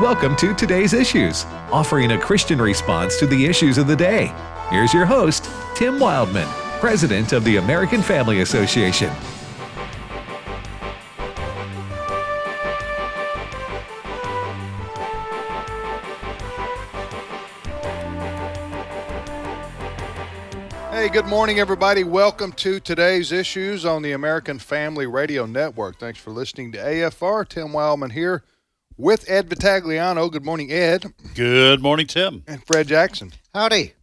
Welcome to today's issues, offering a Christian response to the issues of the day. Here's your host, Tim Wildmon, President of the American Family Association. Hey, good morning, everybody. Welcome to today's issues on the American Family Radio Network. Thanks for listening to AFR. Tim Wildmon here with Ed Vitagliano. Good morning, Ed. Good morning, Tim. And Fred Jackson. Howdy.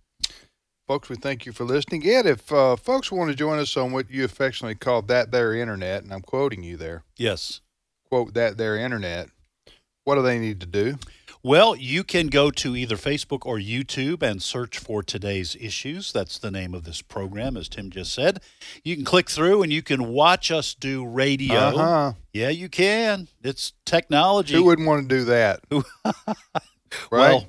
Folks, we thank you for listening. Ed, if uh, folks want to join us on what you affectionately call that there internet, and I'm quoting you there, Yes. quote that there internet, what do they need to do? Well, you can go to either Facebook or YouTube and search for today's issues. That's the name of this program, as Tim just said. You can click through and you can watch us do radio. Uh-huh. Yeah, you can. It's technology. Who wouldn't want to do that? right? Well,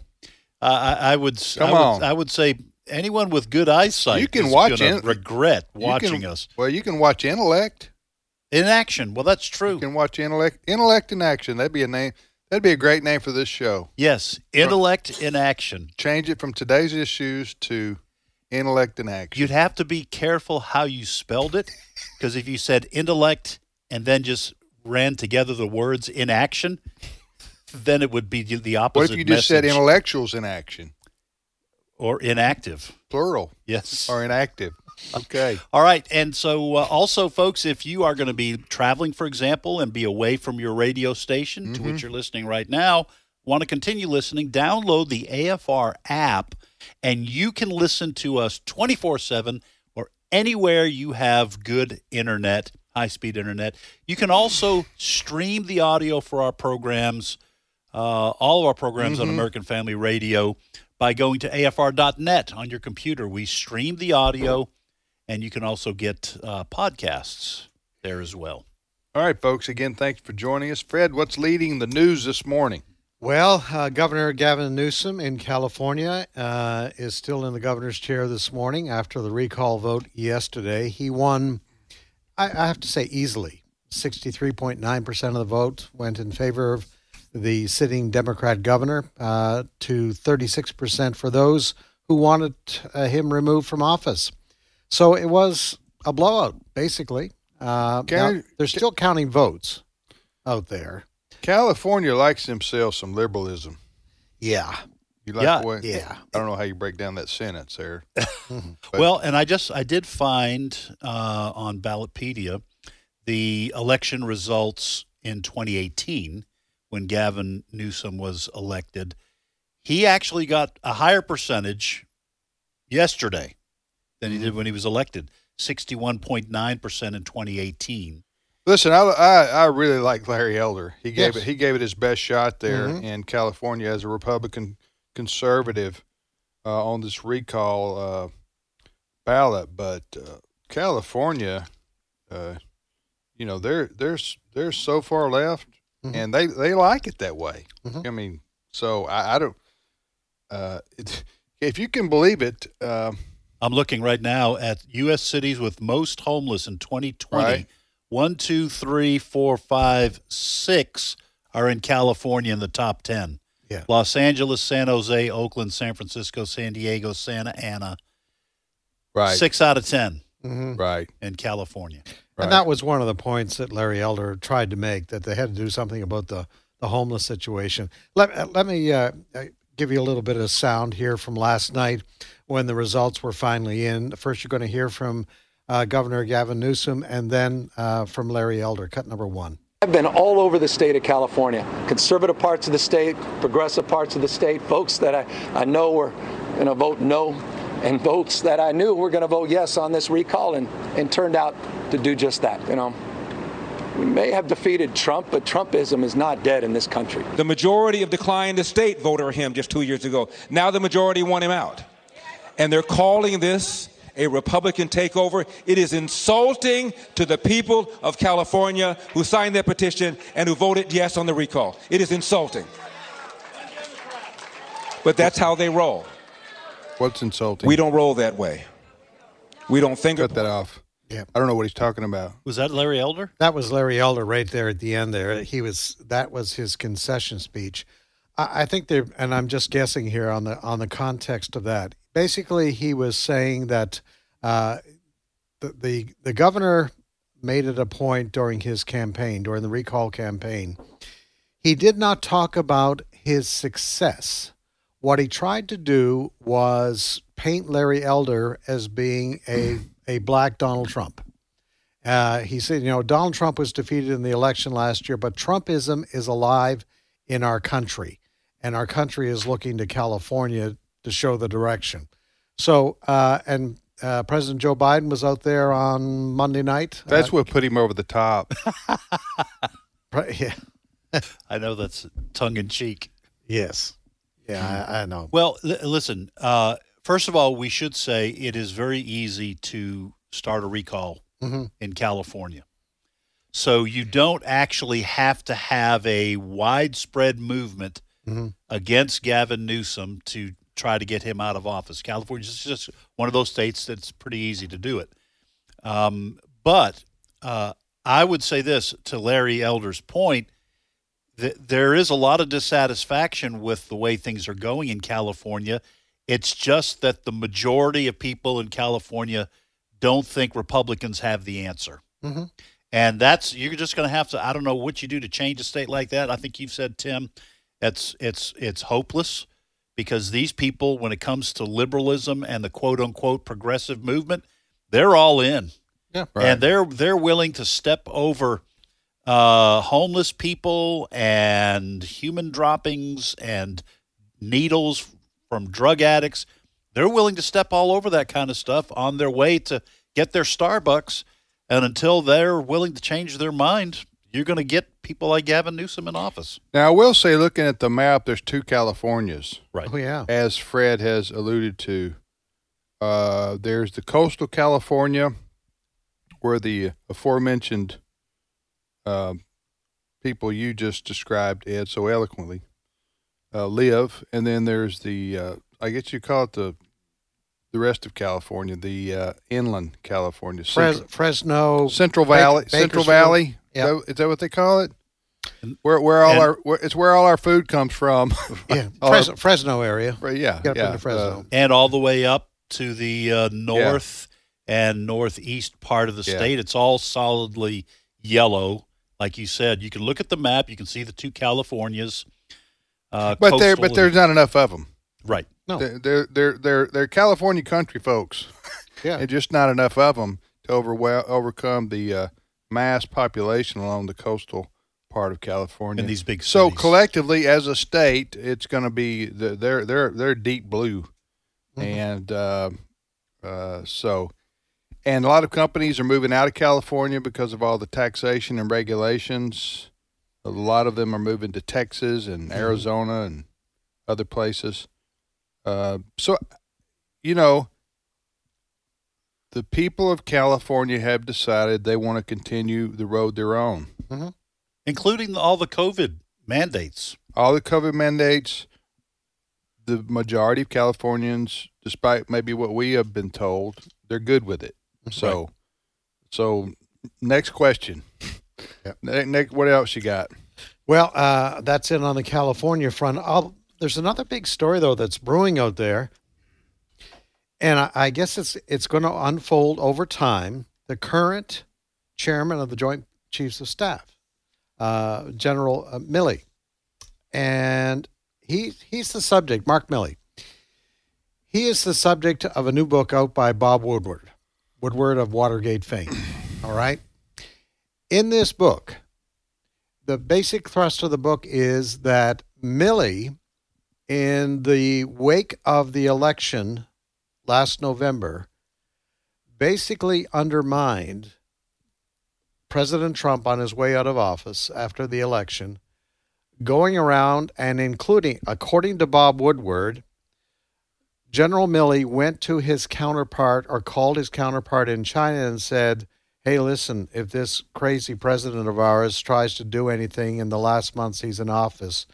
I, I would. Come I would, on. I would say anyone with good eyesight. You can watch it. Regret watching can- us well, you can watch Intellect. in action. Well, that's true. You can watch Intellect. Intellect in action. That'd be a name. That'd be a great name for this show. yes, intellect in action. change it from today's issues to intellect in action. You'd have to be careful how you spelled it, because if you said intellect and then just ran together the words in action, then it would be the opposite. what if you just said intellectuals in action, or inactive? plural, Yes. or inactive? Okay. All right. And so, uh, also, folks, if you are going to be traveling, for example, and be away from your radio station to Mm-hmm. which you're listening right now, want to continue listening, download the AFR app and you can listen to us 24 7 or anywhere you have good internet, high speed internet. You can also stream the audio for our programs, uh, all of our programs on American Family Radio, by going to afr.net on your computer. We stream the audio and you can also get uh, podcasts there as well. All right, folks. Again, thanks for joining us. Fred, what's leading the news this morning? Well, uh, Governor Gavin Newsom in California uh, is still in the governor's chair this morning after the recall vote yesterday. He won, I, I have to say, easily. 63.9% of the vote went in favor of the sitting Democrat governor uh, to 36% for those who wanted uh, him removed from office. So it was a blowout, basically. Uh, Can now, they're still counting votes out there. California likes themselves some liberalism. Yeah. You like Yeah, the way? yeah. I don't know how you break down that sentence there. Well, and I just I did find uh, on Ballotpedia the election results in 2018 when Gavin Newsom was elected. He actually got a higher percentage yesterday than he did when he was elected. 61.9% in 2018. Listen, I, I, I really like Larry Elder. He gave Yes. it he gave it his best shot there Mhm. in California as a Republican conservative uh, on this recall uh, ballot. But uh, California, uh, you know, they're they're they're so far left, Mhm. and they they like it that way. Mhm. I mean, so I, I don't. Uh, it, if you can believe it, uh, I'm looking right now at U.S. cities with most homeless in 2020. Right. One, two, three, four, five, six are in California in the top 10. Yeah. Los Angeles, San Jose, Oakland, San Francisco, San Diego, Santa Ana. right, Six out of 10 hmm right, in California. right. And that was one of the points that Larry Elder tried to make that they had to do something about the, the homeless situation. Let, uh, let me uh, uh, give you a little bit of sound here from last night when the results were finally in. First, you're going to hear from uh, Governor Gavin Newsom and then uh, from Larry Elder. Cut number one. I've been all over the state of California, conservative parts of the state, progressive parts of the state, folks that I, I know were going to vote no, and votes that I knew were going to vote yes on this recall, and, and turned out to do just that. You know, we may have defeated Trump, but Trumpism is not dead in this country. The majority of declined the state voted for him just two years ago. Now the majority want him out. And they're calling this a Republican takeover. It is insulting to the people of California who signed that petition and who voted yes on the recall. It is insulting. But that's how they roll. What's insulting? We don't roll that way. We don't think cut that off. Yeah. I don't know what he's talking about. Was that Larry Elder? That was Larry Elder right there at the end there. He was that was his concession speech. I I think there and I'm just guessing here on the on the context of that. Basically, he was saying that uh, the, the the governor made it a point during his campaign, during the recall campaign. He did not talk about his success. What he tried to do was paint Larry Elder as being a a black Donald Trump. Uh, he said, you know, Donald Trump was defeated in the election last year, but Trumpism is alive in our country, and our country is looking to California to show the direction. So, uh, and uh, President Joe Biden was out there on Monday night. That's Uh, what put him over the top. pre- yeah. I know that's tongue in cheek. Yes. Yeah, I, I know. Well, l- listen. Uh, first of all, we should say it is very easy to start a recall hmm in California. So you don't actually have to have a widespread movement Mhm. against Gavin Newsom to try to get him out of office. California is just one of those states that's pretty easy to do it. Um, but uh, I would say this to Larry Elder's point that there is a lot of dissatisfaction with the way things are going in California. It's just that the majority of people in California don't think Republicans have the answer. Mhm. And that's you're just going to have to. I don't know what you do to change a state like that. I think you've said, Tim, it's it's it's hopeless because these people, when it comes to liberalism and the quote unquote progressive movement, they're all in, Yeah. and they're they're willing to step over uh, homeless people and human droppings and needles from drug addicts. They're willing to step all over that kind of stuff on their way to get their Starbucks. And until they're willing to change their mind, you're going to get people like Gavin Newsom in office. now, I will say, looking at the map, there's two Californias, Right. Oh, yeah. as Fred has alluded to. Uh, there's the coastal California, where the aforementioned uh, people you just described, Ed, so eloquently, uh, live, and then there's the, uh, I guess you call it the, the rest of California, the uh, inland California, Fres- Central, Fresno. Central Baker- Valley, Central Valley. Yep. Is, that, is that what they call it? Where where all And- our where, it's where all our food comes from. Yeah. Fres- our- Fresno area. Right, yeah, Got up yeah. into Fresno. uh, and all the way up to the uh, north and northeast part of the Yeah. state. It's all solidly yellow, like you said. You can look at the map. You can see the two Californias. Uh, but there, but there's not enough of them. right. No. They're they're they're they're, they're California country folks. Yeah. and just not enough of them to overwhel- overcome the uh, mass population along the coastal part of California. In these big so collectively, as a state, it's going to be the, they're they're they're deep blue, Mhm. and uh, uh, so and a lot of companies are moving out of California because of all the taxation and regulations. A lot of them are moving to Texas and mm-hmm. Arizona and other places. Uh, so, you know, the people of California have decided they want to continue the road they're on. Mm-hmm. including all the COVID mandates. all the COVID mandates, the majority of Californians, despite maybe what we have been told, they're good with it. Mm-hmm. So, so next question. Yep. Ne- next, what else you got? Well, uh, that's it on the California front. I'll, there's another big story though that's brewing out there, and I, I guess it's it's going to unfold over time. The current chairman of the Joint Chiefs of Staff, uh, General uh, Milley, and he he's the subject. Mark Milley. He is the subject of a new book out by Bob Woodward, Woodward of Watergate fame. All right. In this book, the basic thrust of the book is that Milley, in the wake of the election last November, basically undermined President Trump on his way out of office after the election, going around and including, according to Bob Woodward, General Milley went to his counterpart or called his counterpart in China and said, Hey, listen, if this crazy president of ours tries to do anything in the last months he's in office,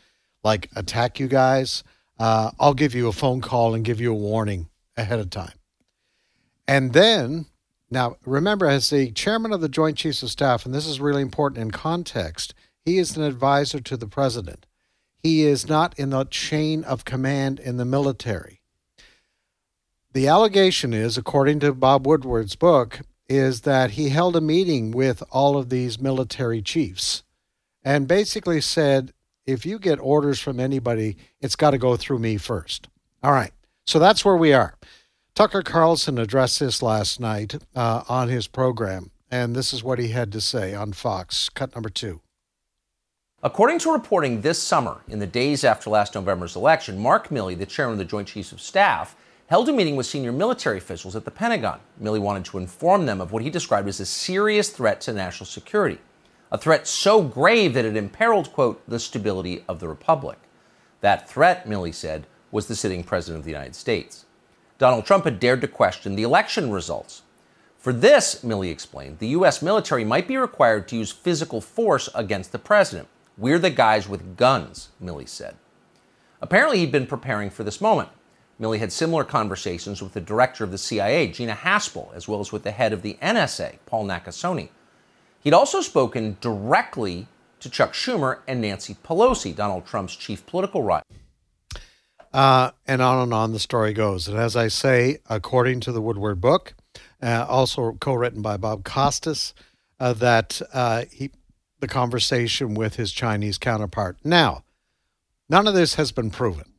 like attack you guys, uh, I'll give you a phone call and give you a warning ahead of time. And then, now remember, as the chairman of the Joint Chiefs of Staff, and this is really important in context, he is an advisor to the president. he is not in the chain of command in the military. The allegation is, according to Bob Woodward's book, is that he held a meeting with all of these military chiefs and basically said, if you get orders from anybody, it's got to go through me first. All right. So that's where we are. Tucker Carlson addressed this last night uh, on his program, and this is what he had to say on Fox, cut number two. According to reporting this summer, in the days after last November's election, Mark Milley, the chairman of the Joint Chiefs of Staff, held a meeting with senior military officials at the Pentagon. Milley wanted to inform them of what he described as a serious threat to national security, a threat so grave that it imperiled, quote, the stability of the Republic. That threat, Milley said, was the sitting president of the United States. Donald Trump had dared to question the election results. For this, Milley explained, the U.S. military might be required to use physical force against the president. We're the guys with guns, Milley said. Apparently, he'd been preparing for this moment. Milley had similar conversations with the director of the CIA, Gina Haspel, as well as with the head of the NSA, Paul Nakasone. He'd also spoken directly to Chuck Schumer and Nancy Pelosi, Donald Trump's chief political rival. Uh, and on and on the story goes. And as I say, according to the Woodward book, uh, also co-written by Bob Costas, uh, that uh, he the conversation with his Chinese counterpart. Now, none of this has been proven.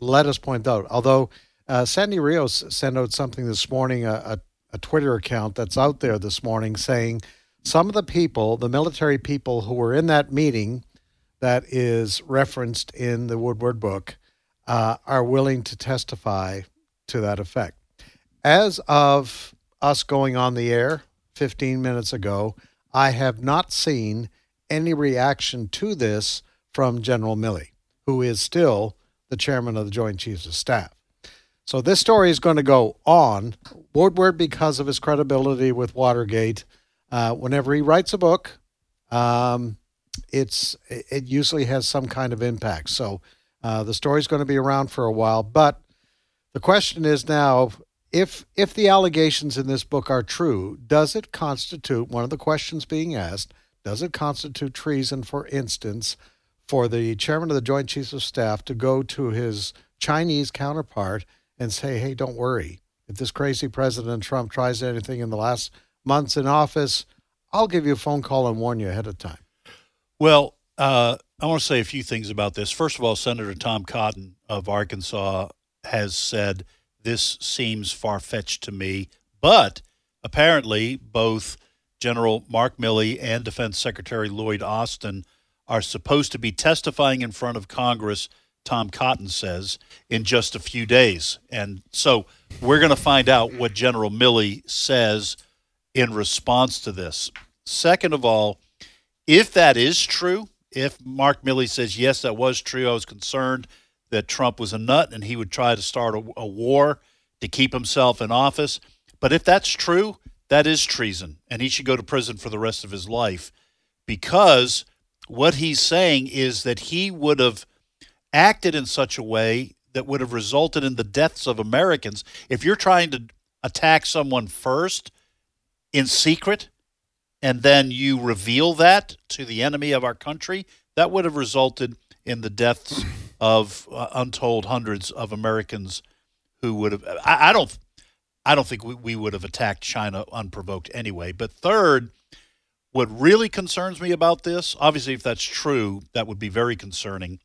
Let us point out, although uh, Sandy Rios sent out something this morning, a, a, a Twitter account that's out there this morning saying some of the people, the military people who were in that meeting that is referenced in the Woodward book, uh, are willing to testify to that effect. As of us going on the air 15 minutes ago, I have not seen any reaction to this from General Milley, who is still the chairman of the Joint Chiefs of Staff. So this story is going to go on. Woodward, because of his credibility with Watergate, uh, whenever he writes a book, um, it's it usually has some kind of impact. So uh, the story's going to be around for a while, but the question is now if if the allegations in this book are true, does it constitute one of the questions being asked? Does it constitute treason, for instance, for the chairman of the Joint Chiefs of Staff to go to his Chinese counterpart and say, "Hey, don't worry. If this crazy President Trump tries anything in the last months in office, I'll give you a phone call and warn you ahead of time." Well, uh, I want to say a few things about this. First of all, Senator Tom Cotton of Arkansas has said this seems far fetched to me, but apparently both General Mark Milley and Defense Secretary Lloyd Austin are supposed to be testifying in front of Congress, Tom Cotton says, in just a few days. And so we're going to find out what General Milley says in response to this. Second of all, if that is true, if Mark Milley says, yes, that was true, I was concerned that Trump was a nut and he would try to start a, a war to keep himself in office. But if that's true, that is treason, and he should go to prison for the rest of his life because what he's saying is that he would have acted in such a way that would have resulted in the deaths of Americans. If you're trying to attack someone first in secret, and then you reveal that to the enemy of our country, that would have resulted in the deaths of uh, untold hundreds of Americans who would have. I, I don't. I don't think we, we would have attacked China unprovoked anyway. But third, what really concerns me about this, obviously, if that's true, that would be very concerning.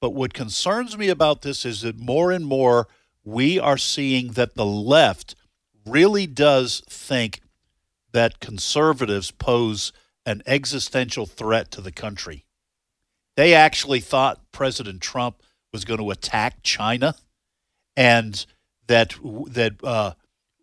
But what concerns me about this is that more and more we are seeing that the left really does think that conservatives pose an existential threat to the country. They actually thought President Trump was going to attack China, and that that uh,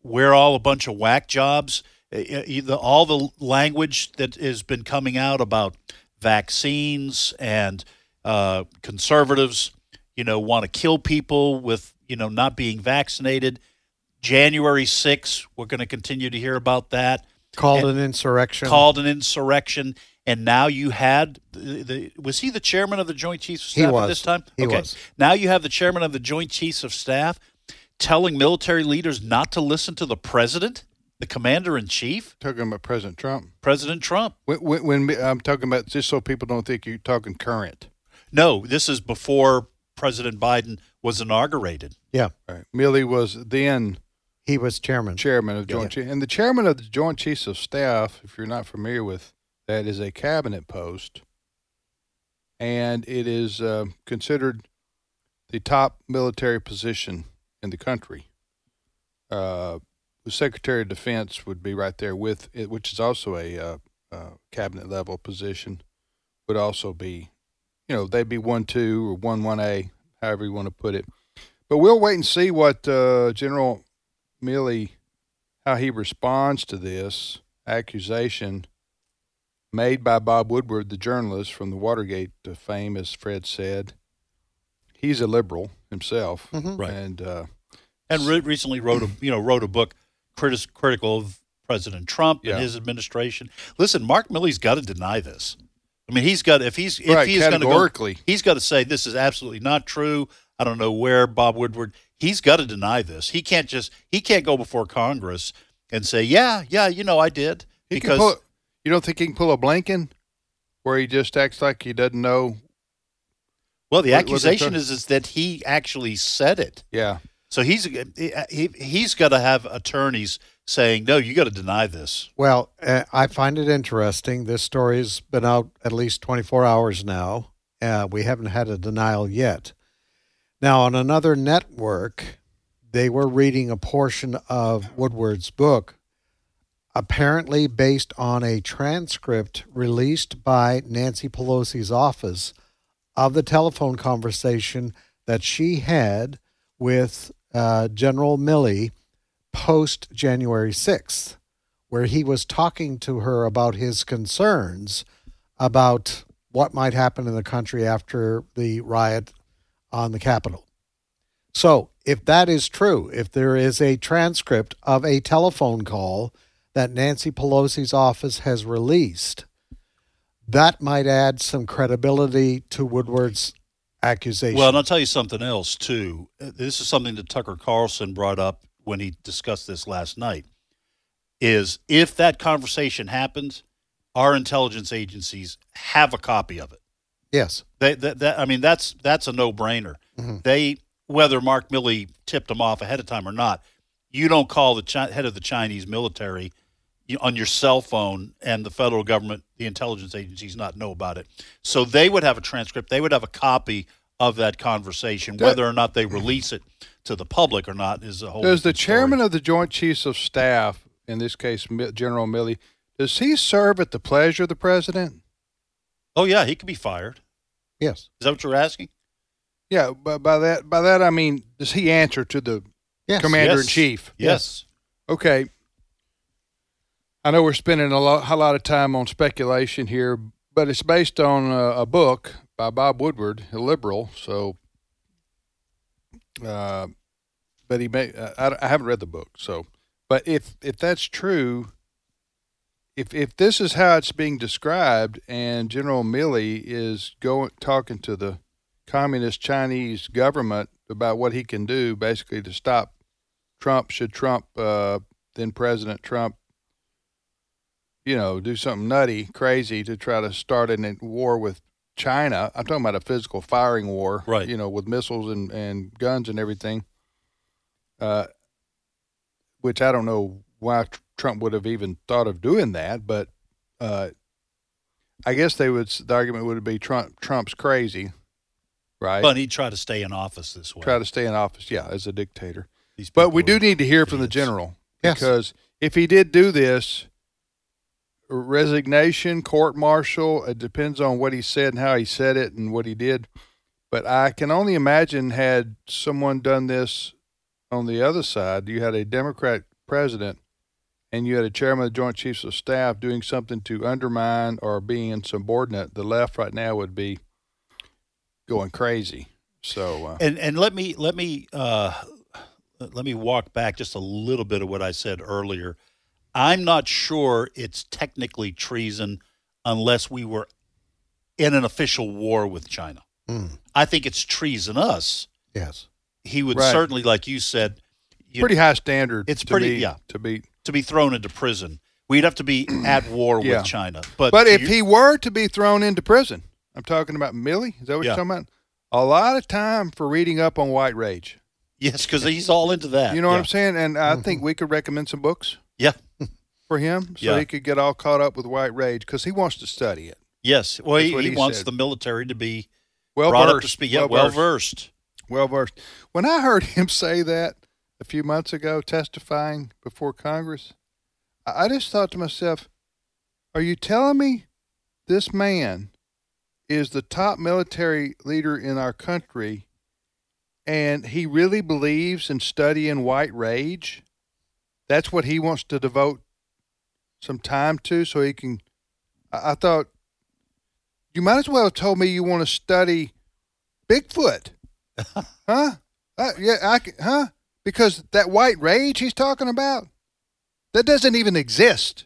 we're all a bunch of whack jobs. All the language that has been coming out about vaccines and uh, conservatives, you know, want to kill people with you know not being vaccinated. January 6th, we're going to continue to hear about that. Called and an insurrection. Called an insurrection. And now you had the, the, was he the chairman of the Joint Chiefs of Staff at this time? He okay. was. Now you have the chairman of the Joint Chiefs of Staff telling military leaders not to listen to the president, the commander in chief. Talking about President Trump. President Trump. When, when, when, I'm talking about just so people don't think you're talking current. No, this is before President Biden was inaugurated. Yeah, Right. Milley was then he was chairman. chairman of Joint Chiefs, and the chairman of the Joint Chiefs of Staff, if you're not familiar with that, is a cabinet post, and it is uh, considered the top military position in the country. Uh, the Secretary of Defense would be right there with it, which is also a uh, uh, cabinet level position. Would also be, you know, they'd be one two or one one A, however you want to put it. But we'll wait and see what uh, General Milley, how he responds to this accusation made by Bob Woodward, the journalist from the Watergate uh, fame, as Fred said. He's a liberal himself, Mhm. Right. and uh, and re- recently wrote a you know wrote a book critis- critical of President Trump Yeah. and his administration. Listen, Mark Milley's got to deny this. I mean, he's got if he's if Right, he's going to go, categorically. he's got to say this is absolutely not true. I don't know where Bob Woodward. He's got to deny this. He can't just he can't go before Congress and say, yeah, yeah, you know, I did he because pull. You don't think he can pull a Blinken, where he just acts like he doesn't know? well, the what- accusation is is that he actually said it. Yeah, So he's he, he's got to have attorneys saying, no, you got to deny this. Well, uh, I find it interesting. This story's been out at least 24 hours now. Uh, we haven't had a denial yet. Now, on another network, they were reading a portion of Woodward's book, apparently based on a transcript released by Nancy Pelosi's office of the telephone conversation that she had with uh, General Milley post January 6th, where he was talking to her about his concerns about what might happen in the country after the riot on the Capitol. So, if that is true, if there is a transcript of a telephone call that Nancy Pelosi's office has released, that might add some credibility to Woodward's accusation. Well, and I'll tell you something else too. Uh, This is something that Tucker Carlson brought up when he discussed this last night. Is if that conversation happens, our intelligence agencies have a copy of it. yes. They, that, that, I mean, that's that's a no brainer. Mhm. They whether Mark Milley tipped them off ahead of time or not, you don't call the Chi- head of the Chinese military on your cell phone, and the federal government, the intelligence agencies, not know about it. So they would have a transcript. They would have a copy of that conversation. Does- Whether or not they release it to the public or not is a whole. Does the different story. chairman of the Joint Chiefs of Staff, in this case General Milley, does he serve at the pleasure of the president? Oh yeah, he could be fired. Yes. Is that what you're asking? Yeah, but by that by that I mean does he answer to the Yes. commander in Yes. chief? Yes. Okay. I know we're spending a lot, a lot of time on speculation here, but it's based on a, a book by Bob Woodward, a liberal. So, uh, but he may. uh, I, I haven't read the book, so. But if if that's true, if if this is how it's being described, and General Milley is going talking to the communist Chinese government about what he can do, basically to stop Trump, should Trump, uh, then President Trump, you know, do something nutty, crazy to try to start a war with China. I'm talking about a physical firing war, Right. You know, with missiles and, and guns and everything. Uh, which I don't know why Trump would have even thought of doing that, but uh, I guess they would. The argument would be Trump. Trump's crazy, right? But he'd try to stay in office this way. Try to stay in office, yeah, as a dictator. These But we do need to hear from the general Yes. because if he did do this, resignation, court martial, it depends on what he said and how he said it and what he did. But I can only imagine had someone done this on the other side, you had a Democrat president and you had a chairman of the Joint Chiefs of Staff doing something to undermine or being insubordinate, the left right now would be going crazy. So, uh, And and let me let me uh, let me walk back just a little bit of what I said earlier. I'm not sure it's technically treason unless we were in an official war with China. Mm. I think it's treasonous. Yes. He would Right. certainly, like you said, you- pretty high standard. It's to pretty- be- yeah. to be to be thrown into prison. We'd have to be at war Yeah. with China. But But if you- he were to be thrown into prison, I'm talking about Milley. Is that what Yeah. you're talking about? A lot of time for reading up on white rage. Yes, because he's all into that. You know what I'm saying? And I think we could recommend some books Yeah. For him so Yeah. he could get all caught up with white rage because he wants to study it. Yes. Well, he, he he wants said. the military to be Well brought versed. up to speed. Yeah, well versed. Well versed. When I heard him say that a few months ago, testifying before Congress, I I just thought to myself, "Are you telling me this man is the top military leader in our country, and he really believes in studying white rage? That's what he wants to devote some time to, so he can." I, I thought you might as well have told me you want to study Bigfoot. huh? Uh, yeah, I huh? Because that white rage he's talking about, that doesn't even exist.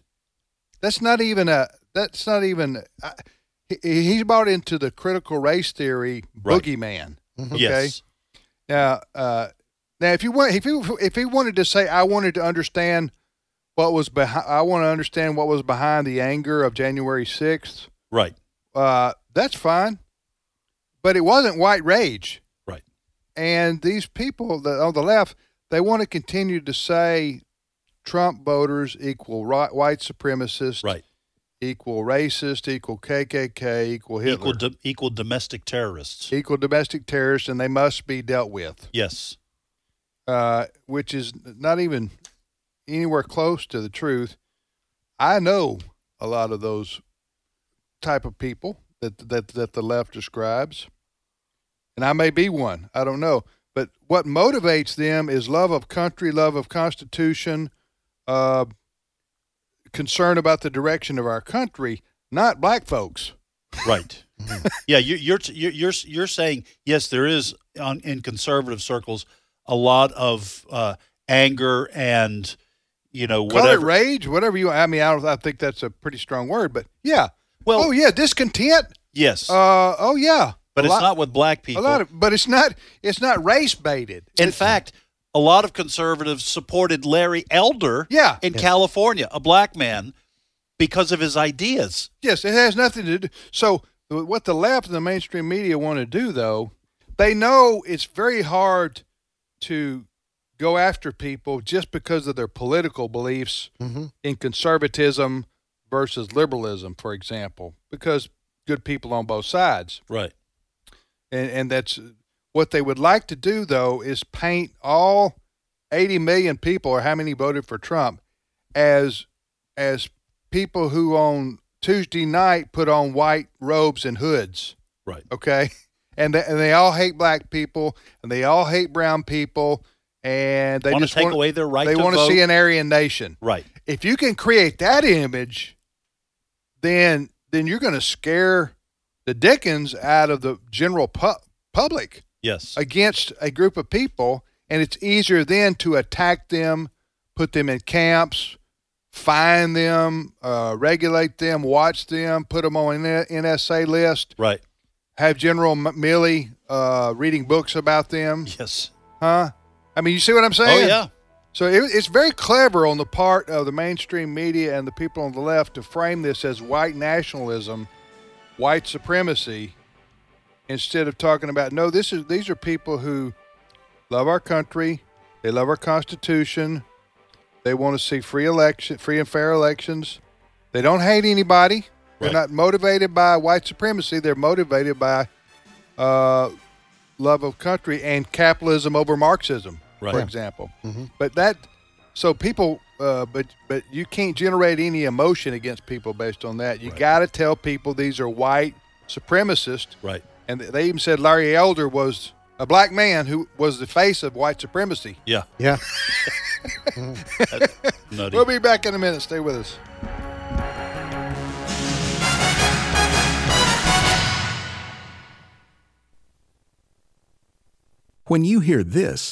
That's not even a. That's not even. I, he, he's bought into the critical race theory Right. boogeyman. Okay. Yes. Now, uh, now, if you want, if he if he wanted to say, I wanted to understand what was behind, I want to understand what was behind the anger of January sixth. Right. Uh, that's fine, but it wasn't white rage. Right. And these people that on the left, they want to continue to say Trump voters equal ri- white supremacists, Right. equal racist, equal KKK, equal Hitler, Equal do, equal domestic terrorists. equal domestic terrorists, and they must be dealt with. Yes. Uh, which is not even anywhere close to the truth. I know a lot of those type of people that that that the left describes, and I may be one. I don't know, but what motivates them is love of country, love of Constitution, uh, concern about the direction of our country, not black folks. Right. yeah, you, you're you're you're you're saying yes. There is on, in conservative circles a lot of uh, anger and you know Call whatever. it rage, whatever you. I mean, I don't. I think that's a pretty strong word, but yeah. Well- oh yeah, discontent. yes, Uh, oh yeah, but A it's lot- not with black people. a lot of, but it's not. It's not race baited. in It's- fact, a lot of conservatives supported Larry Elder. Yeah. in California, a black man, because of his ideas. yes, it has nothing to do. So what the left and the mainstream media want to do, though, they know it's very hard to go after people just because of their political beliefs mm-hmm. in conservatism versus liberalism, for example, because good people on both sides. Right. and and that's what they would like to do though is paint all 80 million people or how many voted for Trump as as people who on Tuesday night put on white robes and hoods Right. okay and they, and they all hate black people and they all hate brown people and they Want to just take want, away their right they to want vote. to see an Aryan nation Right. if you can create that image, then then you're going to scare the dickens out of the general pu- public Yes. against a group of people, and it's easier then to attack them, put them in camps, fine them, uh, regulate them, watch them, put them on an NSA list, right. have General M- Milley uh, reading books about them, Yes. huh? I mean, you see what I'm saying? Oh yeah. So it, it's very clever on the part of the mainstream media and the people on the left to frame this as white nationalism, white supremacy, instead of talking about no. This is these are people who love our country, they love our Constitution, they want to see free election, free and fair elections. They don't hate anybody. They're Right. not motivated by white supremacy. They're motivated by uh, love of country and capitalism over Marxism, Right. for example. But that, so people, uh, but but you can't generate any emotion against people based on that. You got to tell people these are white supremacists, Right. and they even said Larry Elder was a black man who was the face of white supremacy. Yeah. Yeah. Nutty. We'll be back in a minute. Stay with us. When you hear this,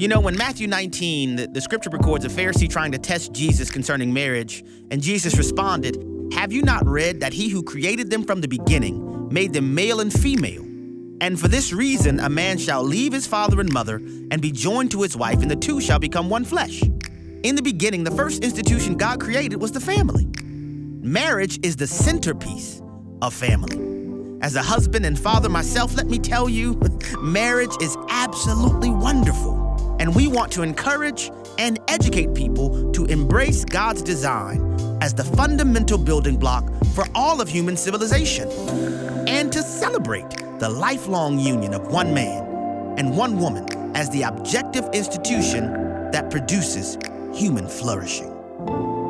You know, when Matthew 19, the, the, scripture records a Pharisee trying to test Jesus concerning marriage, and Jesus responded, Have you not read that he who created them from the beginning made them male and female? And for this reason, a man shall leave his father and mother and be joined to his wife, and the two shall become one flesh. In the beginning, the first institution God created was the family. Marriage is the centerpiece of family. As a husband and father myself, let me tell you, marriage is absolutely wonderful. And we want to encourage and educate people to embrace God's design as the fundamental building block for all of human civilization and to celebrate the lifelong union of one man and one woman as the objective institution that produces human flourishing.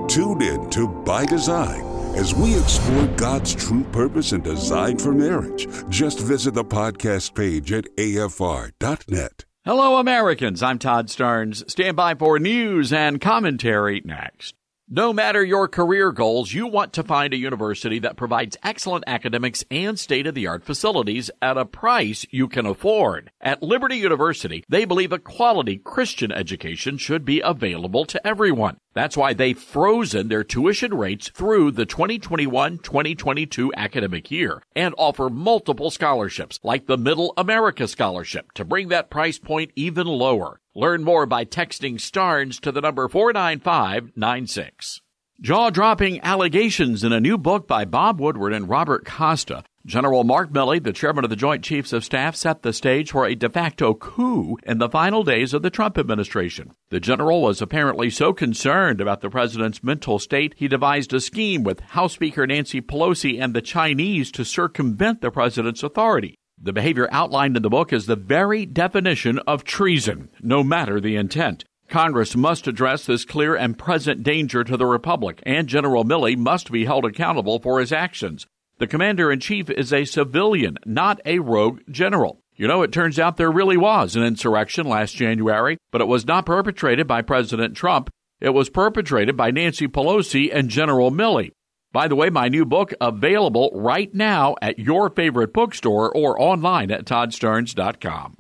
Tune in to By Design as we explore God's true purpose and design for marriage. Just visit the podcast page at afr.net. Hello, Americans. I'm Todd Starnes. Stand by for news and commentary next. No matter your career goals, you want to find a university that provides excellent academics and state of the art facilities at a price you can afford. At Liberty University, they believe a quality Christian education should be available to everyone. That's why they've frozen their tuition rates through the 2021-2022 academic year and offer multiple scholarships like the Middle America Scholarship to bring that price point even lower. Learn more by texting STARNES to the number 49596. Jaw dropping allegations in a new book by Bob Woodward and Robert Costa. General Mark Milley, the chairman of the Joint Chiefs of Staff, set the stage for a de facto coup in the final days of the Trump administration. The general was apparently so concerned about the president's mental state, he devised a scheme with House Speaker Nancy Pelosi and the Chinese to circumvent the president's authority. The behavior outlined in the book is the very definition of treason, no matter the intent. Congress must address this clear and present danger to the Republic, and General Milley must be held accountable for his actions. The commander in chief is a civilian, not a rogue general. You know, it turns out there really was an insurrection last January, but it was not perpetrated by President Trump. It was perpetrated by Nancy Pelosi and General Milley. By the way, my new book available right now at your favorite bookstore or online at toddstarnes.com.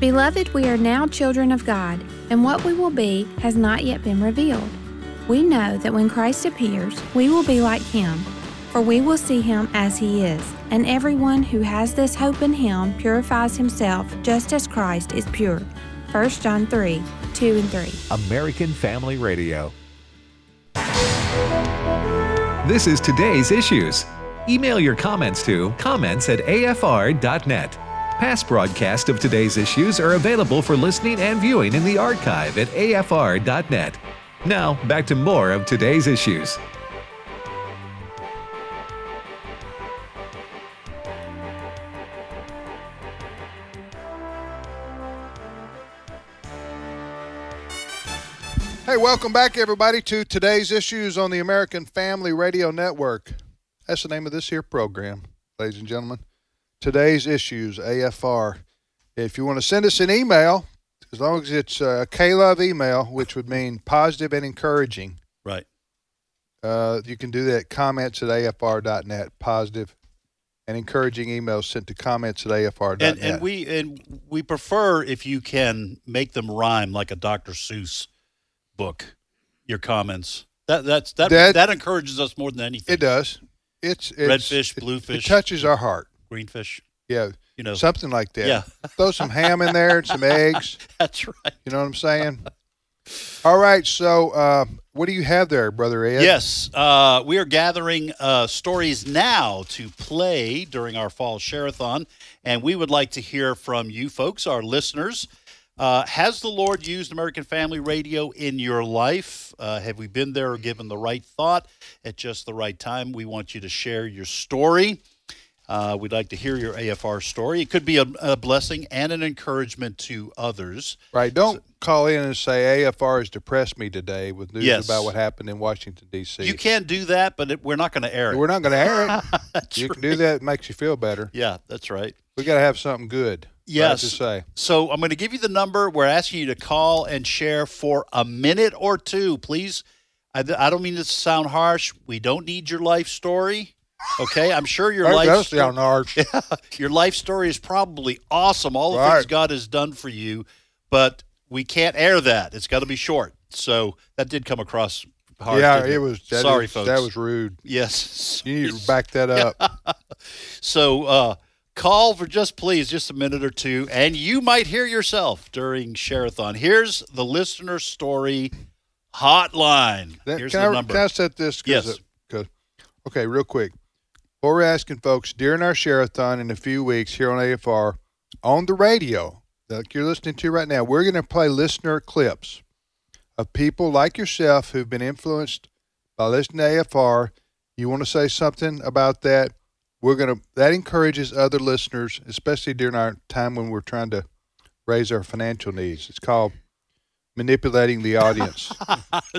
Beloved, we are now children of God, and what we will be has not yet been revealed. We know that when Christ appears, we will be like him, for we will see him as he is. And everyone who has this hope in him purifies himself just as Christ is pure. 1 John 3 2 and 3. American Family Radio. This is today's issues. Email your comments to comments at afr.net. Past broadcasts of today's issues are available for listening and viewing in the archive at afr.net. Now, back to more of today's issues. Hey, welcome back, everybody, to today's issues on the American Family Radio Network. That's the name of this here program, ladies and gentlemen. Today's issues, AFR. If you want to send us an email, as long as it's a K-Love email, which would mean positive and encouraging. Right. Uh, you can do that comments at afr.net, positive and encouraging emails sent to comments at afr.net. And, and we and we prefer if you can make them rhyme like a Dr. Seuss book. Your comments that that's that that, that encourages us more than anything. It does. It's, it's redfish, bluefish. It, it touches our heart. Greenfish. Yeah, you know something like that. Yeah, throw some ham in there and some eggs. That's right. You know what I'm saying? All right. So, uh, what do you have there, brother Ed? Yes, uh, we are gathering uh, stories now to play during our fall shareathon, and we would like to hear from you folks, our listeners. Uh, has the Lord used American Family Radio in your life? Uh, have we been there or given the right thought at just the right time? We want you to share your story. Uh, we'd like to hear your AFR story. It could be a, a blessing and an encouragement to others. Right. Don't so, call in and say AFR has depressed me today with news yes. about what happened in Washington, D.C. You can do that, but it, we're not going to air it. We're not going to air it. you right. can do that. It makes you feel better. Yeah, that's right. We got to have something good. Yes. To say. So I'm going to give you the number. We're asking you to call and share for a minute or two, please. I, I don't mean to sound harsh. We don't need your life story. Okay, I'm sure your That life does sound harsh. your life story is probably awesome. All the Right. things God has done for you, but we can't air that. It's got to be short. So that did come across hard. yeah, it was. Sorry, is- folks. That was rude. Yes. You need to back that up. So uh, call for just please just a minute or two, and you might hear yourself during Sharathon. Here's the listener story hotline. That- Here's can, the I, number. can I set this? Cause, Yes. Cause, okay, real quick. What we're asking folks during our share-a-thon in a few weeks here on AFR on the radio, like you're listening to right now, we're going to play listener clips of people like yourself who've been influenced by listening to AFR. You want to say something about that? We're going to. That encourages other listeners, especially during our time when we're trying to raise our financial needs. It's called manipulating the audience.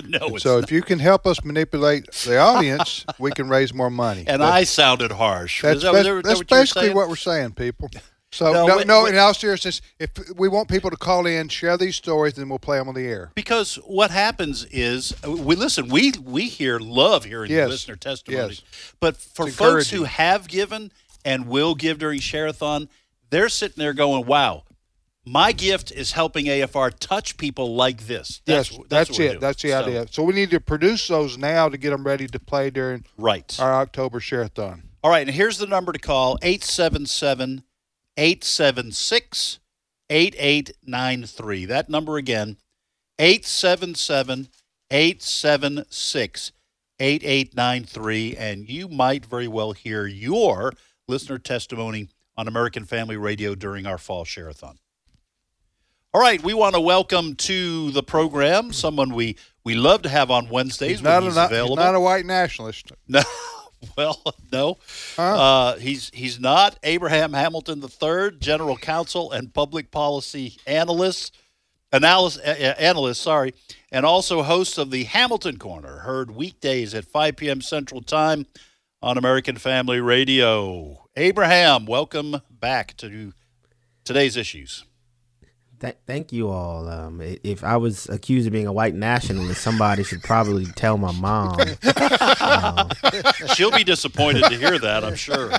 no, it's so not. if you can help us manipulate the audience, we can raise more money. and But I sounded harsh. that's that- bas- that that's what basically what we're saying, people. So No, no, no. In all seriousness, if we want people to call in, share these stories, then we'll play them on the air. Because what happens is we listen. We we hear love hearing Yes. listener testimonies, Yes. but for It's folks who have given and will give during Sharathon, they're sitting there going, "Wow, my gift is helping AFR touch people like this." That's, yes, that's, that's, it. doing. That's the So- idea. So we need to produce those now to get them ready to play during Right. our October share-a-thon. All right, and here's the number to call 877 876 8893. That number again 877 876 8893. And you might very well hear your listener testimony on American Family Radio during our fall share-a-thon. All right, we want to welcome to the program someone we, we love to have on Wednesdays He's not, when he's a, available. he's not a white nationalist. No, well, no. Uh, he's he's not Abraham Hamilton III, General Counsel and Public Policy Analyst, analyst, analyst, sorry, and also host of the Hamilton Corner, heard weekdays at 5 p.m. Central Time on American Family Radio. Abraham, welcome back to today's issues. Th- thank you all. Um, if I was accused of being a white nationalist, somebody should probably tell my mom She'll be disappointed to hear that, I'm sure.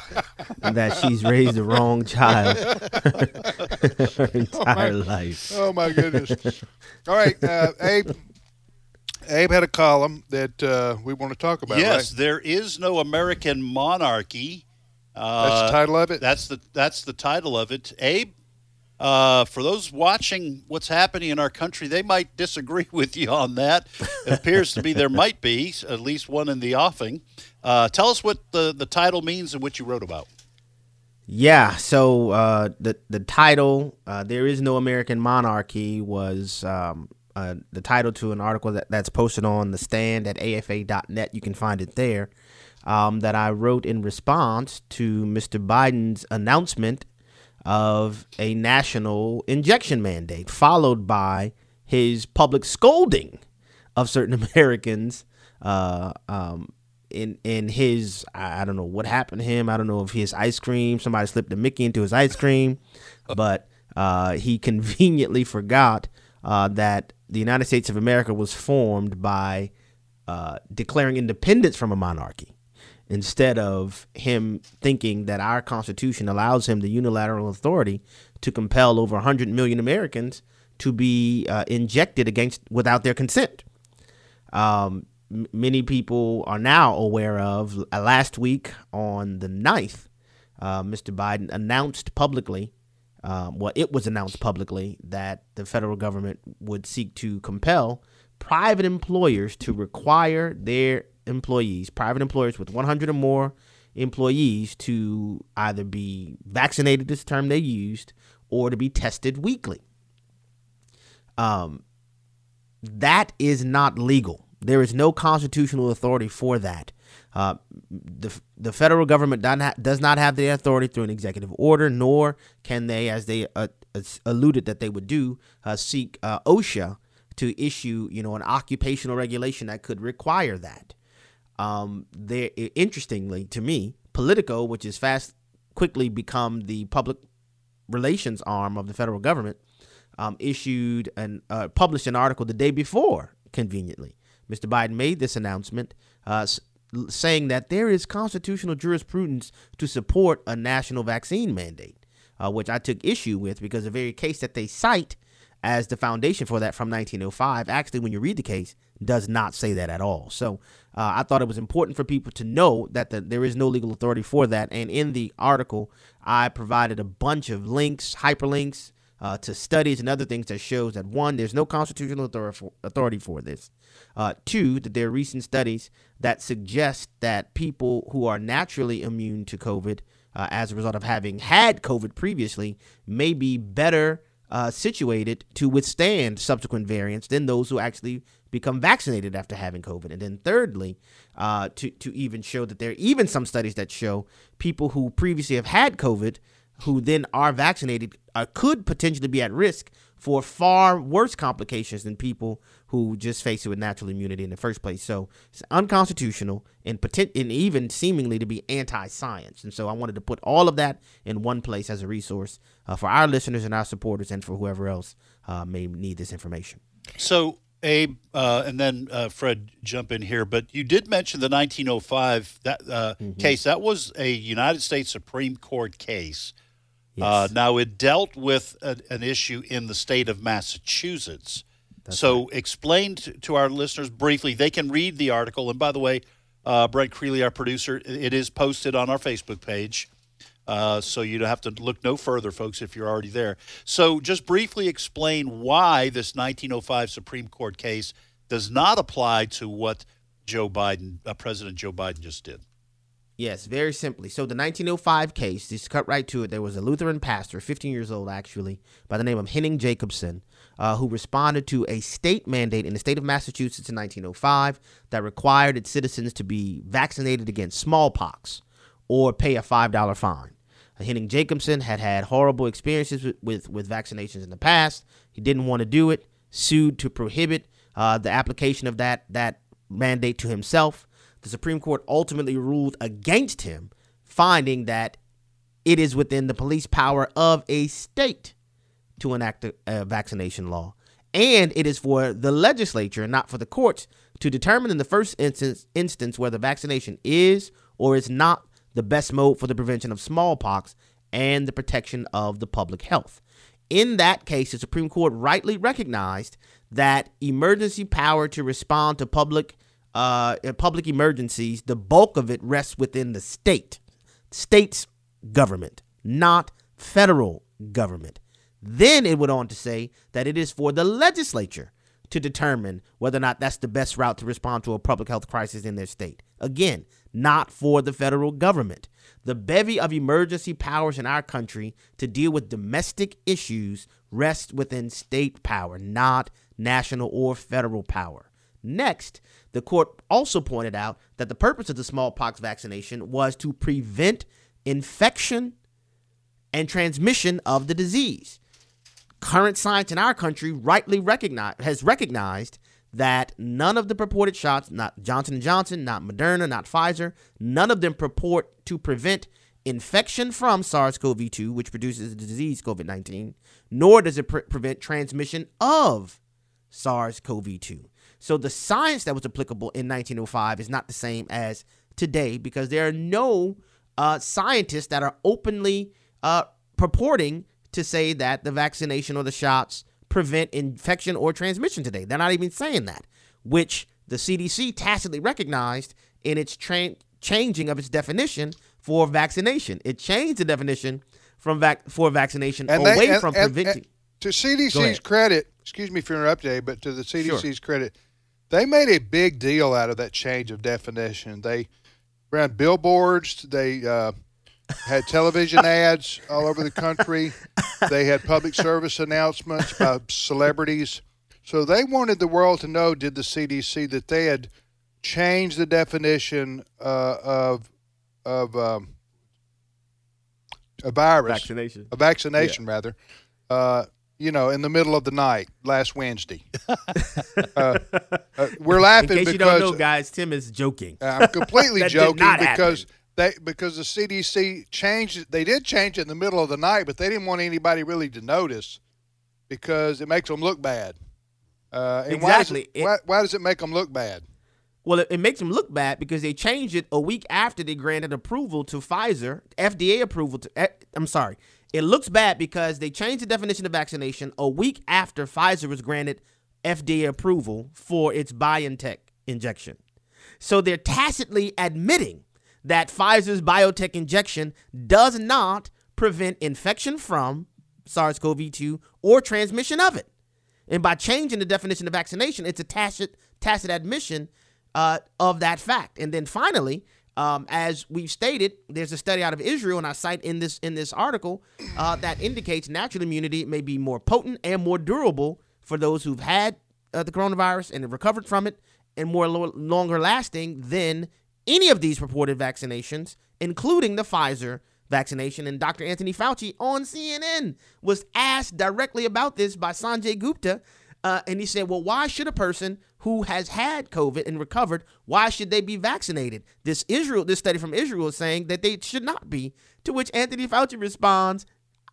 that she's raised the wrong child her entire life. Oh my goodness! All right, uh, Abe. Abe had a column that uh, we want to talk about. yes, right? there is no American monarchy. Uh, That's the title of it? That's the that's the title of it. Abe, uh, for those watching what's happening in our country, they might disagree with you on that. It appears to be there might be at least one in the offing. Uh, tell us what the, the title means and what you wrote about. Yeah. So uh, the the title uh, "There Is No American Monarchy" was um, uh, the title to an article that, that's posted on the stand at afa.net. You can find it there. Um, that I wrote in response to Mr. Biden's announcement of a national injection mandate, followed by his public scolding of certain Americans uh, um, in in his I I don't know what happened to him. I don't know if his ice cream somebody slipped a Mickey into his ice cream, but uh, he conveniently forgot uh, that the United States of America was formed by uh, declaring independence from a monarchy instead of him thinking that our Constitution allows him the unilateral authority to compel over 100 million Americans to be uh, injected against without their consent. Um, m- many people are now aware of uh, last week on the 9th, uh, Mr. Biden announced publicly, um, well, it was announced publicly that the federal government would seek to compel private employers to require their employees, private employers with 100 or more employees, to either be vaccinated, this term they used, or to be tested weekly. Um, that is not legal. There is no constitutional authority for that. Uh, the the federal government does not, have the authority through an executive order, nor can they, as they uh, alluded that they would do, uh, seek uh, OSHA to issue, you know, an occupational regulation that could require that. Um, there, interestingly to me, Politico, which is fast quickly become the public relations arm of the federal government, um, issued and uh, published an article the day before. Conveniently, Mr. Biden made this announcement, uh, saying that there is constitutional jurisprudence to support a national vaccine mandate, uh, which I took issue with because the very case that they cite as the foundation for that from 1905, actually, when you read the case, does not say that at all. So uh, I thought it was important for people to know that the, there is no legal authority for that. And in the article, I provided a bunch of links, hyperlinks uh, to studies and other things that shows that one, there's no constitutional authority for this. Uh, two, that there are recent studies that suggest that people who are naturally immune to COVID uh, as a result of having had COVID previously may be better uh, situated to withstand subsequent variants than those who actually become vaccinated after having COVID. And then thirdly, uh, to to even show that there are even some studies that show people who previously have had COVID who then are vaccinated uh, could potentially be at risk for far worse complications than people who just face it with natural immunity in the first place. So it's unconstitutional and, potent- and even seemingly to be anti-science. And so I wanted to put all of that in one place as a resource uh, for our listeners and our supporters and for whoever else uh, may need this information. So Abe, uh, and then uh, Fred, jump in here. But you did mention the 1905 that uh, mm-hmm. case. That was a United States Supreme Court case Yes. Uh, now, it dealt with a, an issue in the state of Massachusetts. That's so, right. explain to, to, our listeners briefly. They can read the article. And by the way, uh, Brent Creeley, our producer, it is posted on our Facebook page. Uh, so you have to look no further, folks, if you're already there. So, just briefly explain why this 1905 Supreme Court case does not apply to what Joe Biden, uh, President Joe Biden, just did. Yes, very simply. So the 1905 case, just cut right to it. There was a Lutheran pastor, 15 years old actually, by the name of Henning Jacobson, uh, who responded to a state mandate in the state of Massachusetts in 1905 that required its citizens to be vaccinated against smallpox or pay a $5 fine. Henning Jacobson had had horrible experiences with, with, with, vaccinations in the past. He didn't want to do it, sued to prohibit uh, the application of that, that mandate to himself the Supreme Court ultimately ruled against him, finding that it is within the police power of a state to enact a, a vaccination law. And it is for the legislature, not for the courts, to determine in the first instance, instance whether vaccination is or is not the best mode for the prevention of smallpox and the protection of the public health. In that case, the Supreme Court rightly recognized that emergency power to respond to public uh, public emergencies, the bulk of it rests within the state, state's government, not federal government. Then it went on to say that it is for the legislature to determine whether or not that's the best route to respond to a public health crisis in their state. Again, not for the federal government. The bevy of emergency powers in our country to deal with domestic issues rests within state power, not national or federal power. Next, the court also pointed out that the purpose of the smallpox vaccination was to prevent infection and transmission of the disease. Current science in our country rightly recognize, has recognized that none of the purported shots, not Johnson & Johnson, not Moderna, not Pfizer, none of them purport to prevent infection from SARS-CoV-2, which produces the disease COVID-19, nor does it pre- prevent transmission of SARS-CoV-2. So the science that was applicable in 1905 is not the same as today because there are no uh, scientists that are openly uh, purporting to say that the vaccination or the shots prevent infection or transmission today. They're not even saying that, which the CDC tacitly recognized in its tra- changing of its definition for vaccination. It changed the definition from vac- for vaccination and away they, and, from and, preventing. to CDC's credit, excuse me for interrupting, but to the CDC's sure. credit, they made a big deal out of that change of definition. They ran billboards. They uh, had television ads all over the country. They had public service announcements by celebrities. So they wanted the world to know, did the CDC, that they had changed the definition uh, of of um, a virus, vaccination, a vaccination yeah. rather, uh, you know, in the middle of the night last Wednesday. uh, uh, we're laughing in case because you don't know, guys. Tim is joking. I'm completely joking because. They because the CDC changed it. They did change it in the middle of the night, but they didn't want anybody really to notice because it makes them look bad. Uh, exactly. Why does, it, why, why does it make them look bad? Well, it, it makes them look bad because they changed it a week after they granted approval to Pfizer, FDA approval to. eh, I'm sorry. It looks bad because they changed the definition of vaccination a week after Pfizer was granted FDA approval for its BioNTech injection. So they're tacitly admitting that Pfizer's BioNTech injection does not prevent infection from SARS CoV 2 or transmission of it. And by changing the definition of vaccination, it's a tacit, tacit admission uh, of that fact. And then finally, um, as we've stated, there's a study out of Israel, and I cite in this in this article uh, that indicates natural immunity may be more potent and more durable for those who've had uh, the coronavirus and recovered from it, and more lo- longer lasting than any of these purported vaccinations, including the Pfizer vaccination. And Dr. Anthony Fauci on CNN was asked directly about this by Sanjay Gupta. Uh, and he said, well, why should a person who has had COVID and recovered, why should they be vaccinated? This Israel, this study from Israel is saying that they should not be. To which Anthony Fauci responds,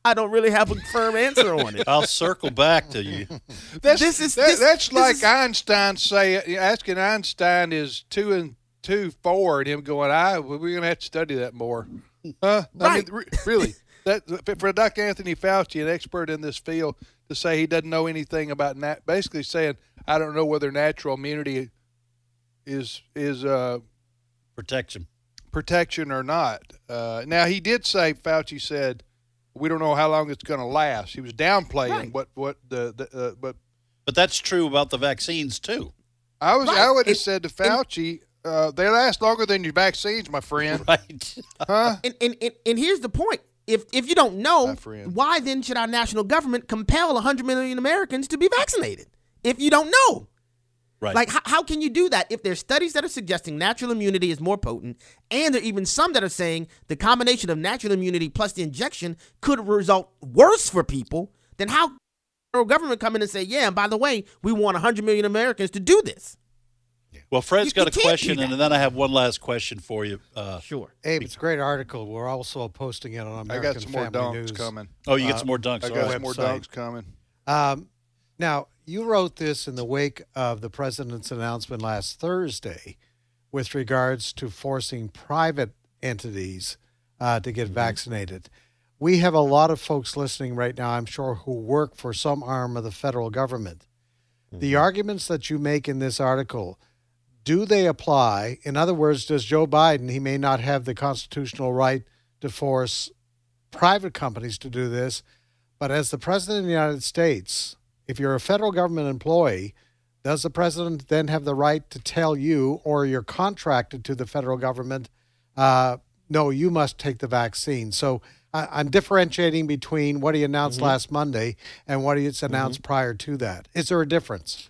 I don't really have a firm answer on it. I'll circle back to you. That's, This is- that- this- that's this like is- Einstein say asking Einstein is two and two four, and him going, "I we're gonna have to study that more." Huh? I mean, re- really, that for Dr. Anthony Fauci, an expert in this field, to say he doesn't know anything about nat- basically saying, "I don't know whether natural immunity is is uh, Protection. protection or not." Uh, now he did say Fauci said. We don't know how long it's going to last. He was downplaying Right. what what the, the uh, but But that's true about the vaccines too. I was Right. I would have It- said to Fauci, uh, they last longer than your vaccines, my friend. Right. Huh? And, and, and, and here's the point. If, if you don't know, why then should our national government compel 100 million Americans to be vaccinated? If you don't know. Right. Like, how, how can you do that if there's studies that are suggesting natural immunity is more potent, and there are even some that are saying the combination of natural immunity plus the injection could result worse for people? Then how can the government come in and say, yeah, and by the way, we want 100 million Americans to do this? Well, Fred's You- got you a question, and then I have one last question for you. Uh, Sure. Abe, it's a great article. We're also posting it on I American got some more Family News. coming. oh, you get Uh, some more dunks. I got right. some more dunks coming. Um, now, you wrote this in the wake of the president's announcement last Thursday with regards to forcing private entities uh, to get vaccinated. We have a lot of folks listening right now, I'm sure, who work for some arm of the federal government. The arguments that you make in this article, do they apply? In other words, does Joe Biden, he may not have the constitutional right to force private companies to do this, but as the president of the United States, if you're a federal government employee, does the president then have the right to tell you, or you're contracted to the federal government, uh, no, you must take the vaccine? So I, I'm differentiating between what he announced last Monday and what he's announced prior to that. Is there a difference?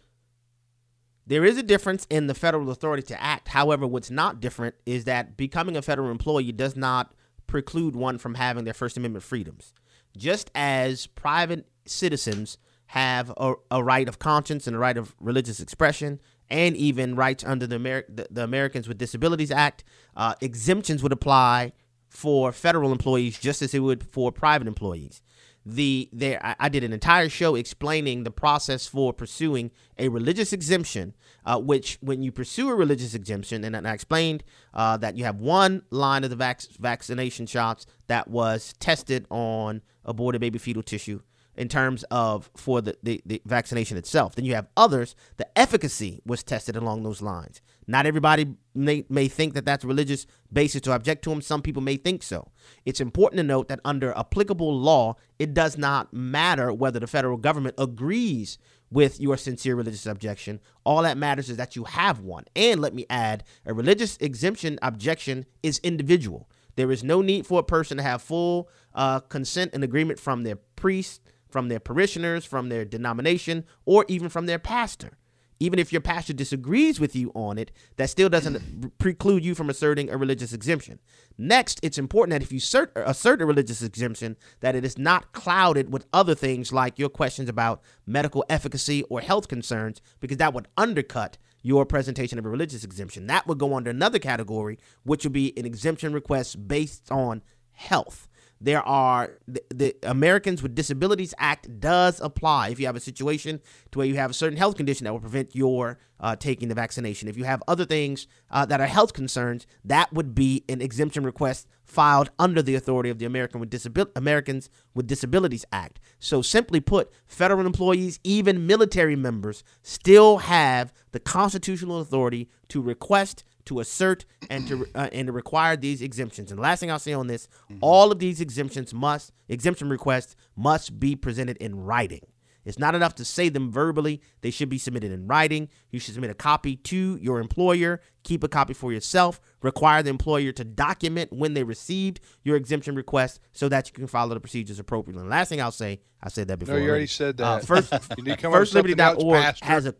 There is a difference in the federal authority to act. However, what's not different is that becoming a federal employee does not preclude one from having their First Amendment freedoms. Just as private citizens have a, a right of conscience and a right of religious expression, and even rights under the, Amer- the, the Americans with Disabilities Act, uh, exemptions would apply for federal employees just as it would for private employees the there I, I did an entire show explaining the process for pursuing a religious exemption uh, which when you pursue a religious exemption and, I explained uh, that you have one line of the vac- vaccination shots that was tested on aborted baby fetal tissue in terms of for the, the, the vaccination itself. Then you have others, the efficacy was tested along those lines. Not everybody may, may think that that's religious basis to object to them. Some people may think so. It's important to note that under applicable law, it does not matter whether the federal government agrees with your sincere religious objection. All that matters is that you have one. And let me add, a religious exemption objection is individual. There is no need for a person to have full uh, consent and agreement from their priest, from their parishioners, from their denomination, or even from their pastor. Even if your pastor disagrees with you on it, that still doesn't preclude you from asserting a religious exemption. Next, it's important that if you assert, assert a religious exemption, that it is not clouded with other things like your questions about medical efficacy or health concerns, because that would undercut your presentation of a religious exemption. That would go under another category, which would be an exemption request based on health. There are the, the, Americans with Disabilities Act does apply if you have a situation to where you have a certain health condition that will prevent your uh, taking the vaccination. If you have other things uh, that are health concerns, that would be an exemption request filed under the authority of the American with Disabil- Americans with Disabilities Act. So simply put, federal employees, even military members, still have the constitutional authority to request to assert and to uh, and to require these exemptions. And the last thing I'll say on this, mm-hmm. all of these exemptions must exemption requests must be presented in writing. It's not enough to say them verbally. They should be submitted in writing. You should submit a copy to your employer, keep a copy for yourself, require the employer to document when they received your exemption request so that you can follow the procedures appropriately. And last thing I'll say, I said that before. No, you already said uh, that. Uh, first, firstliberty.org has a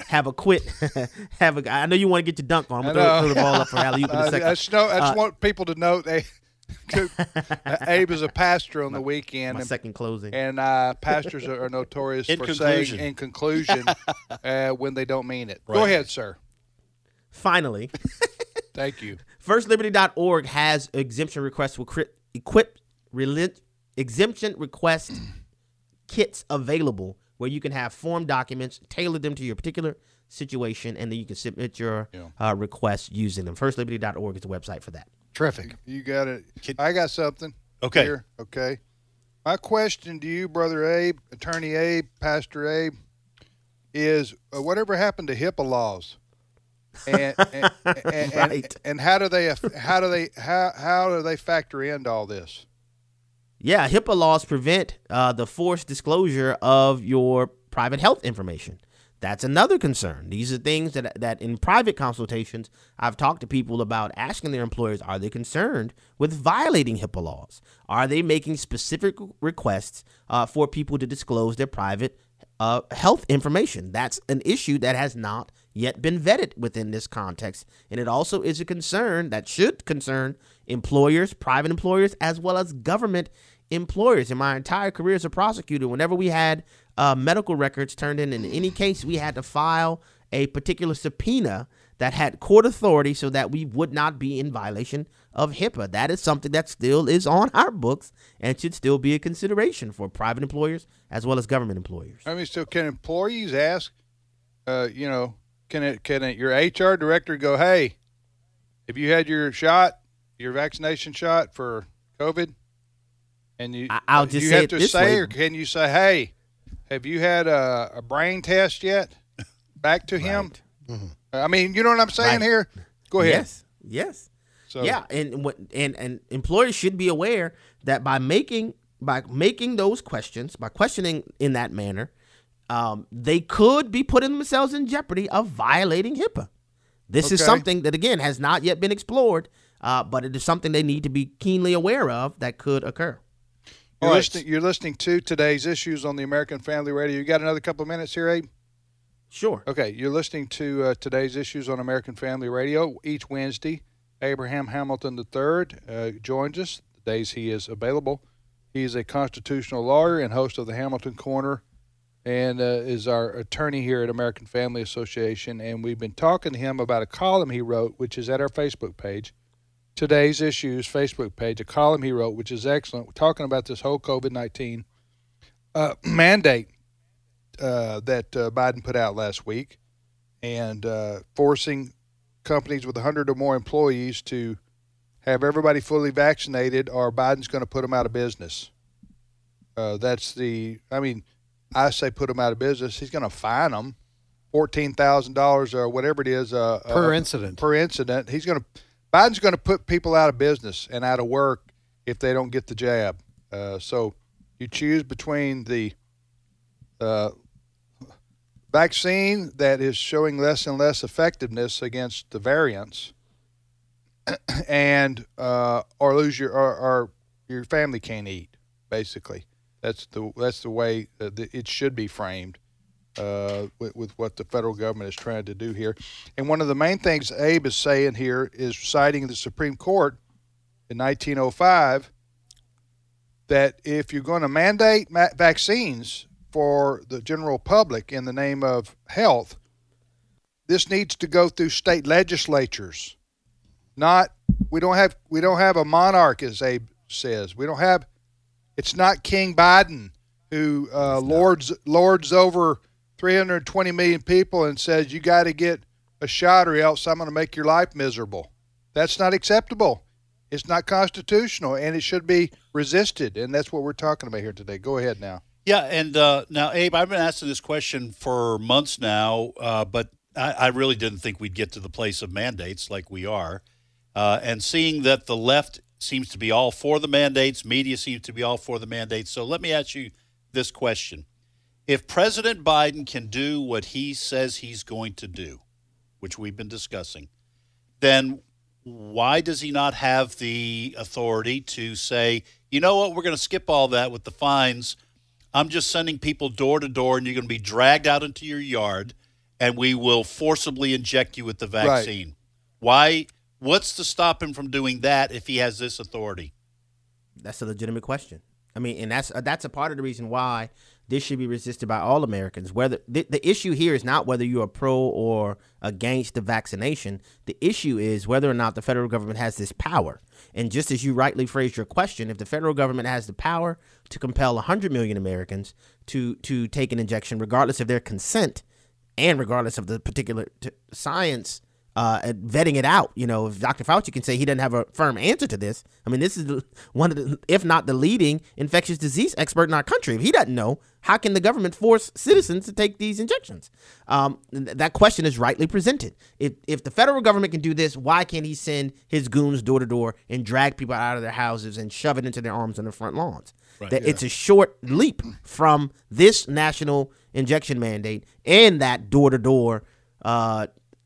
have a quit. have a. I know you want to get your dunk on. I'm gonna throw, throw, the ball up for alley oop in a second. I just, know, I just uh, want people to know they. Abe is a pastor on the weekend. My and, second closing. And uh, pastors are, are notorious for conclusion. saying in conclusion uh, when they don't mean it. Right. Go ahead, sir. Finally. Thank you. FirstLiberty.org has exemption requests for equip exemption request kits available where you can have form documents, tailor them to your particular situation, and then you can submit your yeah. uh, requests using them. FirstLiberty.org is the website for that. Terrific. You got it. I got something. Okay. Here. Okay. My question to you, Brother Abe, Attorney Abe, Pastor Abe, is uh, whatever happened to HIPAA laws? And and, and, right. and, and how do they how do they how how do they factor into all this? Yeah, HIPAA laws prevent uh, the forced disclosure of your private health information. That's another concern. These are things that that in private consultations I've talked to people about asking their employers are they concerned with violating HIPAA laws? Are they making specific requests uh, for people to disclose their private uh, health information? That's an issue that has not yet been vetted within this context, and it also is a concern that should concern employers, private employers, as well as government employers. In my entire career as a prosecutor, whenever we had uh, medical records turned in in any case, we had to file a particular subpoena that had court authority so that we would not be in violation of HIPAA. That is something that still is on our books and should still be a consideration for private employers as well as government employers. I mean, so can employees ask, uh, you know, can it can it, your HR director go, hey, have you had your shot, your vaccination shot for COVID? And you, I'll just you say have to say, way. or can you say, hey, have you had a, a brain test yet? Back to him. Mm-hmm. I mean, you know what I'm saying right. here. Go ahead. Yes. Yes. So yeah, and what and and employers should be aware that by making by making those questions, by questioning in that manner, um, they could be putting themselves in jeopardy of violating HIPAA. This okay. is something that again has not yet been explored, uh, but it is something they need to be keenly aware of that could occur. You're, right. listening, you're listening to today's issues on the American Family Radio. You got another couple of minutes here, Abe? Sure. Okay, you're listening to uh, today's issues on American Family Radio each Wednesday. Abraham Hamilton III uh, joins us the days he is available. He is a constitutional lawyer and host of the Hamilton Corner and uh, is our attorney here at American Family Association. And we've been talking to him about a column he wrote, which is at our Facebook page today's issues Facebook page, a column he wrote, which is excellent, talking about this whole COVID 19 uh, mandate uh, that uh, Biden put out last week and uh, forcing companies with 100 or more employees to have everybody fully vaccinated or Biden's going to put them out of business. Uh, that's the, I mean, I say put them out of business. He's going to fine them. Fourteen thousand dollars or whatever it is uh, per incident. Per incident, he's going to Biden's going to put people out of business and out of work if they don't get the jab. Uh, so you choose between the uh, vaccine that is showing less and less effectiveness against the variants, and uh, or lose your or, or, your family can't eat. Basically, that's the that's the way it should be framed uh, with, with, what the federal government is trying to do here. And one of the main things Abe is saying here is citing the Supreme Court in 1905 that if you're going to mandate ma- vaccines for the general public in the name of health, this needs to go through state legislatures. Not we don't have we don't have a monarch, as Abe says. We don't have. It's not King Biden who uh, lords lords over 320 million people and says you got to get a shot or else I'm going to make your life miserable. That's not acceptable. It's not constitutional, and it should be resisted. And that's what we're talking about here today. Go ahead now. Yeah, and uh, now, Abe, I've been asking this question for months now, uh, but I, I, really didn't think we'd get to the place of mandates like we are. Uh, and seeing that the left seems to be all for the mandates, media seems to be all for the mandates. So let me ask you this question. If President Biden can do what he says he's going to do, which we've been discussing, then why does he not have the authority to say, you know what, we're going to skip all that with the fines I'm just sending people door to door, and you're going to be dragged out into your yard, and we will forcibly inject you with the vaccine. Right. Why? What's to stop him from doing that if he has this authority? That's a legitimate question. I mean, and that's uh, that's a part of the reason why this should be resisted by all Americans. Whether the, the issue here is not whether you are pro or against the vaccination. The issue is whether or not the federal government has this power. And just as you rightly phrased your question, if the federal government has the power to compel 100 million Americans to to take an injection, regardless of their consent and regardless of the particular t- science uh, vetting it out. You know, if Dr. Fauci can say he doesn't have a firm answer to this, I mean, this is one of the, if not the leading infectious disease expert in our country. If he doesn't know, how can the government force citizens to take these injections? Um, that question is rightly presented. If if the federal government can do this, why can't he send his goons door to door and drag people out of their houses and shove it into their arms on the front lawns? Right, that yeah. it's a short leap from this national injection mandate and that door to door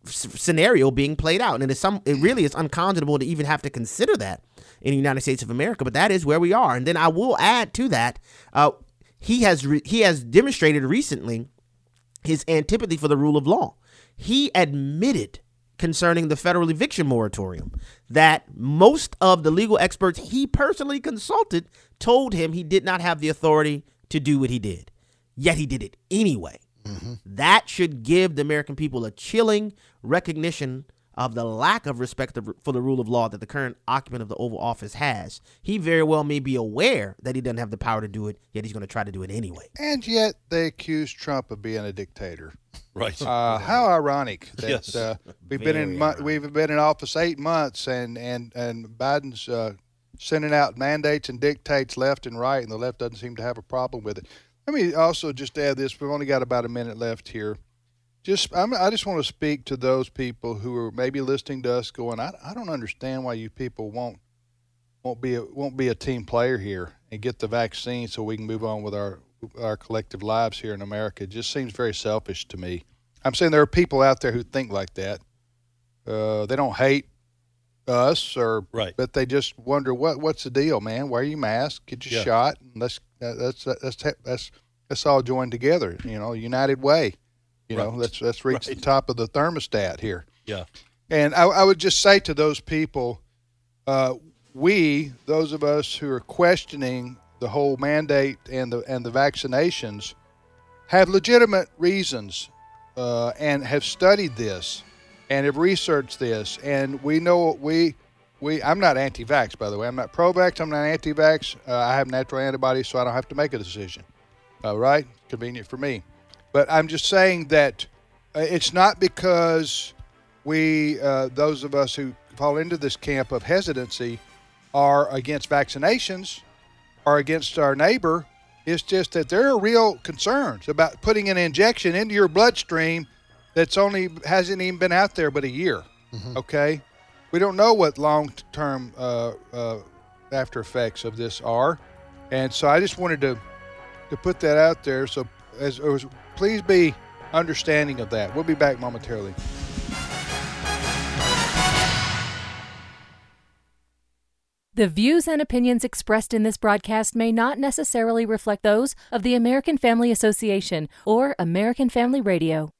scenario being played out. And it's some it really is unconscionable to even have to consider that in the United States of America, but that is where we are. And then I will add to that, uh, he has re- he has demonstrated recently his antipathy for the rule of law. He admitted concerning the federal eviction moratorium that most of the legal experts he personally consulted told him he did not have the authority to do what he did. Yet he did it anyway. Mm-hmm. That should give the American people a chilling recognition of the lack of respect for the rule of law that the current occupant of the Oval Office has. He very well may be aware that he doesn't have the power to do it, yet he's going to try to do it anyway. And yet they accuse Trump of being a dictator. Right. Uh, how ironic that yes. uh, we've very been in mo- we've been in office eight months, and and and Biden's uh, sending out mandates and dictates left and right, and the left doesn't seem to have a problem with it. Let me also just add this. We've only got about a minute left here. Just I'm, i just want to speak to those people who are maybe listening to us, going, I, I don't understand why you people won't won't be a, won't be a team player here and get the vaccine so we can move on with our our collective lives here in America. It just seems very selfish to me. I'm saying there are people out there who think like that. Uh, they don't hate us or right, but they just wonder what what's the deal, man? Wear your mask, get your yeah. shot, and let's that's that's that's that's all joined together. You know, united way. You right. know, let's let's reach right. the top of the thermostat here. Yeah. And I, I would just say to those people, uh, we, those of us who are questioning the whole mandate and the and the vaccinations, have legitimate reasons uh, and have studied this and have researched this, and we know we we I'm not anti-vax, by the way. I'm not pro-vax. I'm not anti-vax. Uh, I have natural antibodies, so I don't have to make a decision. All uh, convenient for me. But I'm just saying that uh, it's not because we, uh, those of us who fall into this camp of hesitancy, are against vaccinations or against our neighbor. It's just that there are real concerns about putting an injection into your bloodstream that's only hasn't even been out there but a year. Mm-hmm. Okay, we don't know what long term uh, uh, after effects of this are, and so I just wanted to to put that out there. So as, as please be understanding of that. We'll be back momentarily. The views and opinions expressed in this broadcast may not necessarily reflect those of the American Family Association or American Family Radio.